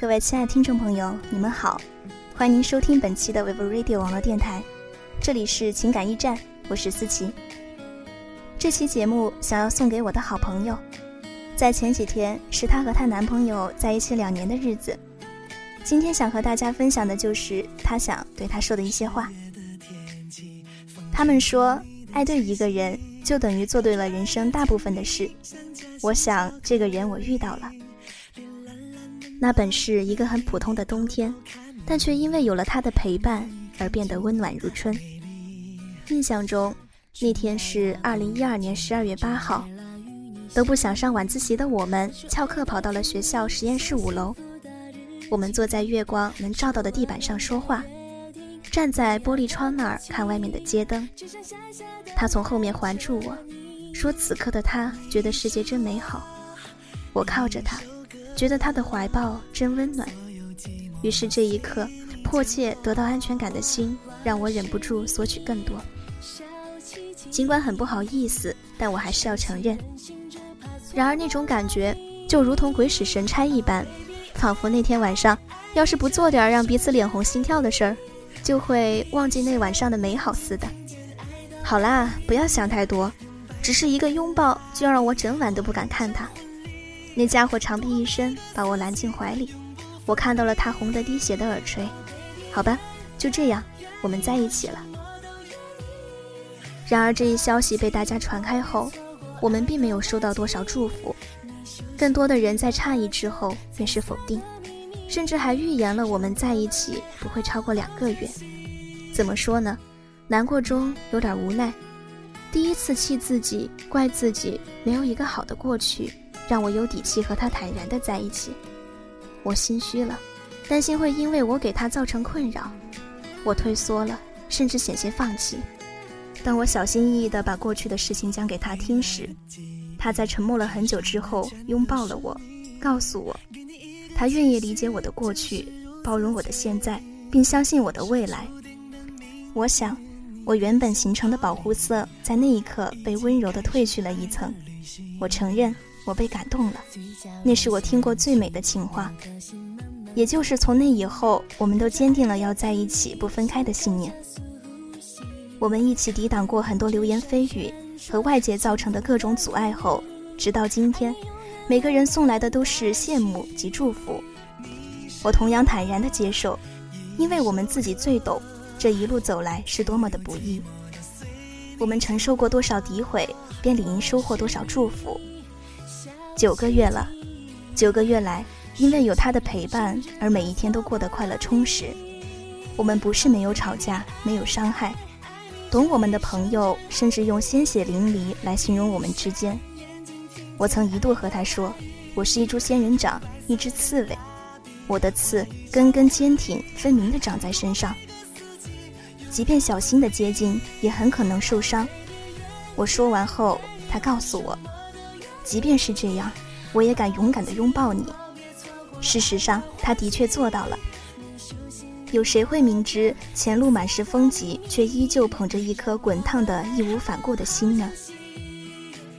各位亲爱的听众朋友，你们好，欢迎您收听本期的 Vivo Radio 网络电台，这里是情感驿站，我是思琪。这期节目想要送给我的好朋友，在前几天是她和她男朋友在一起两年的日子，今天想和大家分享的就是她想对他说的一些话。他们说，爱对一个人就等于做对了人生大部分的事。我想，这个人我遇到了。那本是一个很普通的冬天，但却因为有了他的陪伴而变得温暖如春。印象中，那天是二零一二年十二月八号，都不想上晚自习的我们，翘课跑到了学校实验室五楼。我们坐在月光能照到的地板上说话。站在玻璃窗那儿看外面的街灯，他从后面环住我，说：“此刻的他觉得世界真美好。”我靠着他，觉得他的怀抱真温暖。于是这一刻，迫切得到安全感的心让我忍不住索取更多。尽管很不好意思，但我还是要承认。然而那种感觉就如同鬼使神差一般，仿佛那天晚上要是不做点让彼此脸红心跳的事儿。就会忘记那晚上的美好似的。好啦，不要想太多，只是一个拥抱就让我整晚都不敢看他。那家伙长臂一伸，把我揽进怀里，我看到了他红得滴血的耳垂。好吧，就这样，我们在一起了。然而这一消息被大家传开后，我们并没有收到多少祝福，更多的人在诧异之后便是否定。甚至还预言了我们在一起不会超过两个月。怎么说呢？难过中有点无奈。第一次气自己，怪自己没有一个好的过去，让我有底气和他坦然的在一起。我心虚了，担心会因为我给他造成困扰。我退缩了，甚至险些放弃。当我小心翼翼地把过去的事情讲给他听时，他在沉默了很久之后拥抱了我，告诉我。他愿意理解我的过去，包容我的现在，并相信我的未来。我想，我原本形成的保护色在那一刻被温柔地褪去了一层。我承认，我被感动了。那是我听过最美的情话。也就是从那以后，我们都坚定了要在一起不分开的信念。我们一起抵挡过很多流言蜚语和外界造成的各种阻碍后，直到今天。每个人送来的都是羡慕及祝福，我同样坦然地接受，因为我们自己最懂这一路走来是多么的不易。我们承受过多少诋毁，便理应收获多少祝福。九个月了，九个月来，因为有他的陪伴而每一天都过得快乐充实。我们不是没有吵架，没有伤害，懂我们的朋友甚至用鲜血淋漓来形容我们之间。我曾一度和他说：“我是一株仙人掌，一只刺猬，我的刺根根坚挺，分明地长在身上。即便小心的接近，也很可能受伤。”我说完后，他告诉我：“即便是这样，我也敢勇敢地拥抱你。”事实上，他的确做到了。有谁会明知前路满是风疾，却依旧捧着一颗滚烫的、义无反顾的心呢？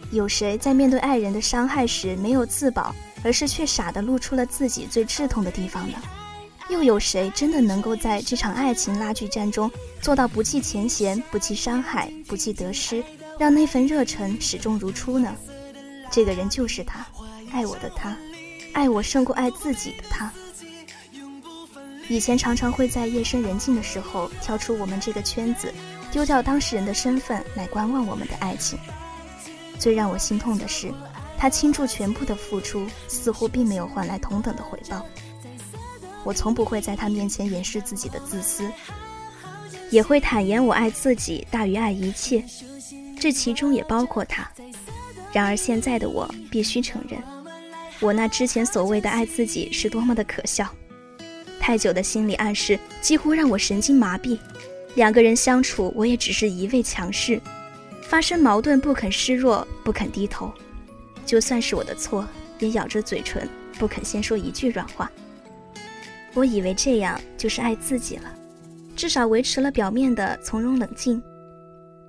有谁在面对爱人的伤害时没有自保，而是却傻的露出了自己最刺痛的地方呢？又有谁真的能够在这场爱情拉锯战中做到不计前嫌、不计伤害、不计得失，让那份热忱始终如初呢？这个人就是他，爱我的他，爱我胜过爱自己的他。以前常常会在夜深人静的时候跳出我们这个圈子，丢掉当事人的身份来观望我们的爱情。最让我心痛的是，他倾注全部的付出，似乎并没有换来同等的回报。我从不会在他面前掩饰自己的自私，也会坦言我爱自己大于爱一切，这其中也包括他。然而现在的我必须承认，我那之前所谓的爱自己是多么的可笑。太久的心理暗示几乎让我神经麻痹，两个人相处，我也只是一味强势。发生矛盾不肯示弱，不肯低头，就算是我的错，也咬着嘴唇不肯先说一句软话。我以为这样就是爱自己了，至少维持了表面的从容冷静。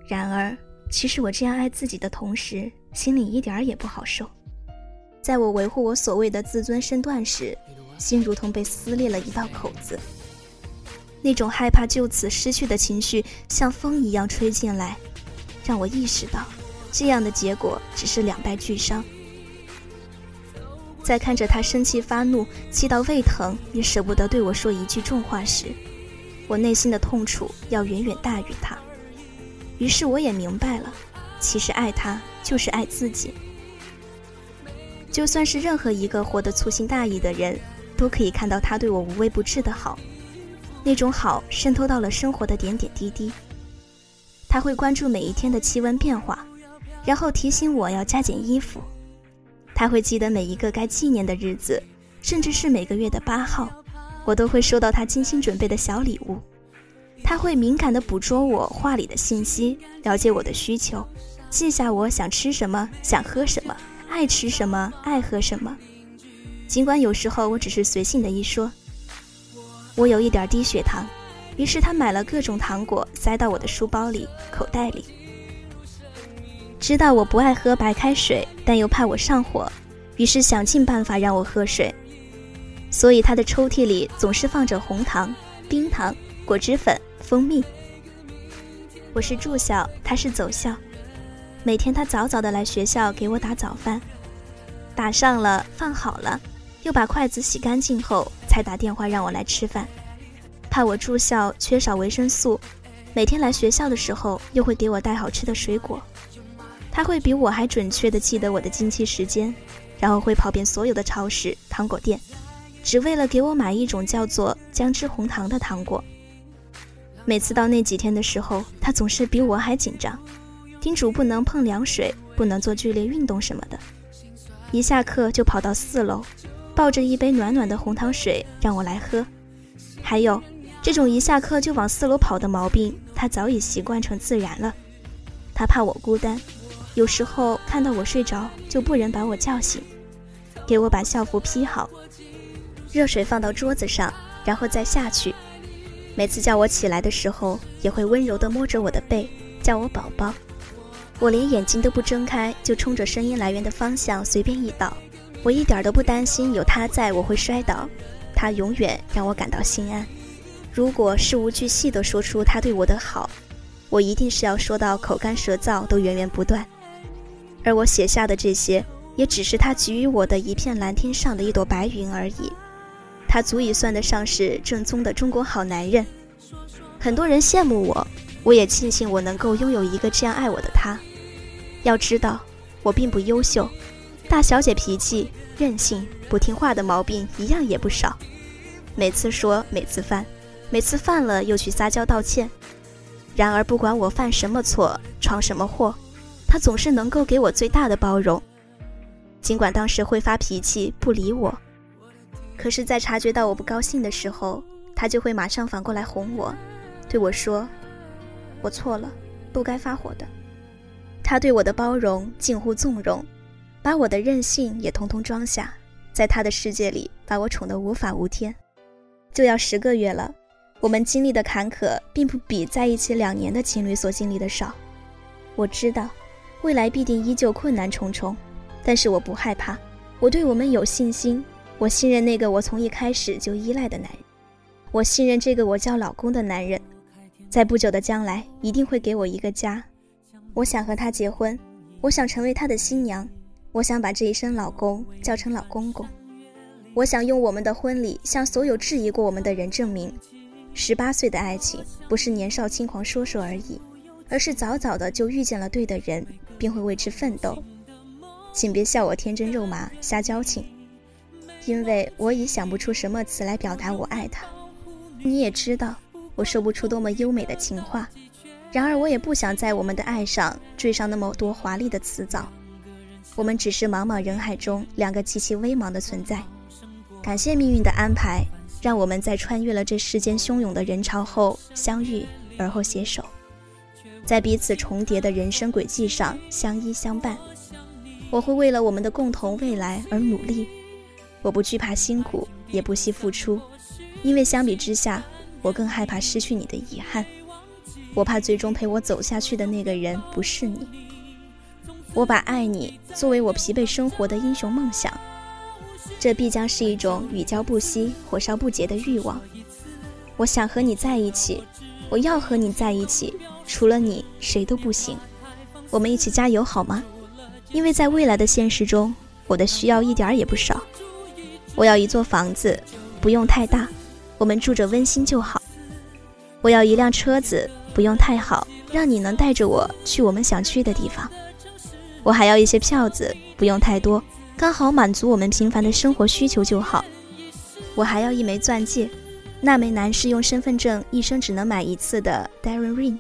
然而，其实我这样爱自己的同时，心里一点儿也不好受。在我维护我所谓的自尊身段时，心如同被撕裂了一道口子。那种害怕就此失去的情绪，像风一样吹进来，让我意识到，这样的结果只是两败俱伤。在看着他生气发怒，气到胃疼，也舍不得对我说一句重话时，我内心的痛楚要远远大于他。于是我也明白了，其实爱他就是爱自己。就算是任何一个活得粗心大意的人，都可以看到他对我无微不至的好，那种好渗透到了生活的点点滴滴。他会关注每一天的气温变化，然后提醒我要加减衣服。他会记得每一个该纪念的日子，甚至是每个月的八号，我都会收到他精心准备的小礼物。他会敏感地捕捉我话里的信息，了解我的需求，记下我想吃什么、想喝什么、爱吃什么、爱喝什么。尽管有时候我只是随性的一说，我有一点低血糖，于是他买了各种糖果塞到我的书包里、口袋里。知道我不爱喝白开水，但又怕我上火，于是想尽办法让我喝水。所以他的抽屉里总是放着红糖、冰糖、果汁粉、蜂蜜。我是住校，他是走校。每天他早早的来学校给我打早饭，打上了，放好了，又把筷子洗干净后才打电话让我来吃饭。怕我住校缺少维生素，每天来学校的时候又会给我带好吃的水果。他会比我还准确的记得我的经期时间，然后会跑遍所有的超市、糖果店，只为了给我买一种叫做姜汁红糖的糖果。每次到那几天的时候，他总是比我还紧张，叮嘱不能碰凉水，不能做剧烈运动什么的。一下课就跑到四楼，抱着一杯暖暖的红糖水让我来喝。还有这种一下课就往四楼跑的毛病，他早已习惯成自然了。他怕我孤单。有时候看到我睡着，就不忍把我叫醒，给我把校服披好，热水放到桌子上，然后再下去。每次叫我起来的时候，也会温柔地摸着我的背，叫我宝宝。我连眼睛都不睁开，就冲着声音来源的方向随便一倒。我一点都不担心有他在我会摔倒，他永远让我感到心安。如果事无巨细地说出他对我的好，我一定是要说到口干舌燥都源源不断。而我写下的这些，也只是他给予我的一片蓝天上的一朵白云而已。他足以算得上是正宗的中国好男人。很多人羡慕我，我也庆幸我能够拥有一个这样爱我的他。要知道，我并不优秀，大小姐脾气、任性、不听话的毛病一样也不少。每次说，每次犯，每次犯了又去撒娇道歉。然而，不管我犯什么错，闯什么祸。他总是能够给我最大的包容，尽管当时会发脾气不理我，可是，在察觉到我不高兴的时候，他就会马上反过来哄我，对我说：“我错了，不该发火的。”他对我的包容近乎纵容，把我的任性也通通装下，在他的世界里把我宠得无法无天。就要十个月了，我们经历的坎坷并不比在一起两年的情侣所经历的少，我知道。未来必定依旧困难重重，但是我不害怕，我对我们有信心。我信任那个我从一开始就依赖的男人，我信任这个我叫老公的男人，在不久的将来一定会给我一个家。我想和他结婚，我想成为他的新娘，我想把这一声老公叫成老公公。我想用我们的婚礼向所有质疑过我们的人证明，十八岁的爱情不是年少轻狂说说而已。而是早早的就遇见了对的人，并会为之奋斗。请别笑我天真肉麻、瞎矫情，因为我已想不出什么词来表达我爱他。你也知道，我说不出多么优美的情话。然而，我也不想在我们的爱上缀上那么多华丽的词藻。我们只是茫茫人海中两个极其微茫的存在。感谢命运的安排，让我们在穿越了这世间汹涌的人潮后相遇，而后携手。在彼此重叠的人生轨迹上相依相伴，我会为了我们的共同未来而努力。我不惧怕辛苦，也不惜付出，因为相比之下，我更害怕失去你的遗憾。我怕最终陪我走下去的那个人不是你。我把爱你作为我疲惫生活的英雄梦想。这必将是一种屡教不息、火烧不竭的欲望。我想和你在一起，我要和你在一起，除了你谁都不行。我们一起加油好吗？因为在未来的现实中，我的需要一点儿也不少。我要一座房子，不用太大，我们住着温馨就好。我要一辆车子，不用太好，让你能带着我去我们想去的地方。我还要一些票子，不用太多，刚好满足我们平凡的生活需求就好。我还要一枚钻戒，那枚男士用身份证一生只能买一次的 Diamond Ring，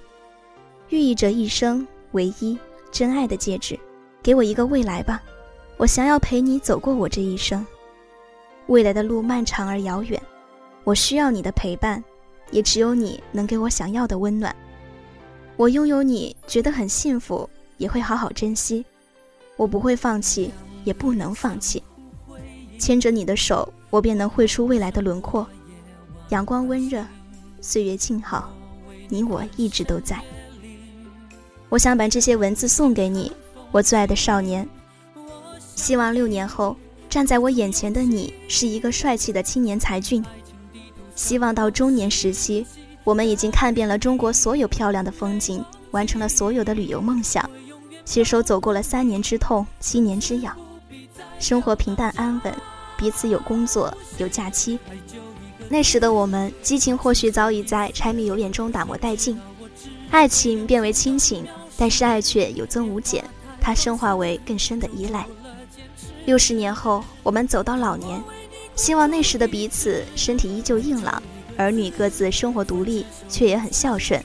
寓意着一生唯一真爱的戒指。给我一个未来吧，我想要陪你走过我这一生。未来的路漫长而遥远，我需要你的陪伴，也只有你能给我想要的温暖。我拥有你，觉得很幸福，也会好好珍惜。我不会放弃，也不能放弃。牵着你的手，我便能绘出未来的轮廓。阳光温热，岁月静好，你我一直都在。我想把这些文字送给你。我最爱的少年，希望六年后站在我眼前的你是一个帅气的青年才俊。希望到中年时期，我们已经看遍了中国所有漂亮的风景，完成了所有的旅游梦想，携手走过了三年之痛，七年之痒，生活平淡安稳，彼此有工作有假期。那时的我们，激情或许早已在柴米油盐中打磨殆尽，爱情变为亲情，但是爱却有增无减。它升华为更深的依赖。六十年后，我们走到老年，希望那时的彼此身体依旧硬朗，儿女各自生活独立，却也很孝顺，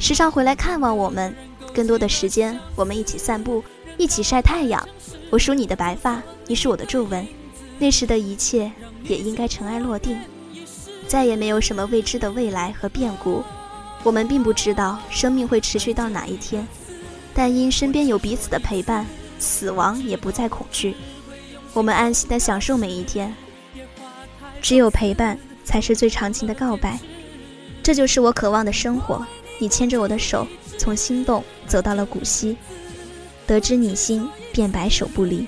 时常回来看望我们。更多的时间，我们一起散步，一起晒太阳。我梳你的白发，你是我的皱纹。那时的一切也应该尘埃落定，再也没有什么未知的未来和变故。我们并不知道生命会持续到哪一天。但因身边有彼此的陪伴，死亡也不再恐惧。我们安心的享受每一天。只有陪伴，才是最长情的告白。这就是我渴望的生活。你牵着我的手，从心动走到了古稀。得知你心，便白首不离。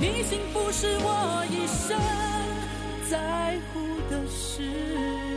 你幸福是我一生。在乎的事。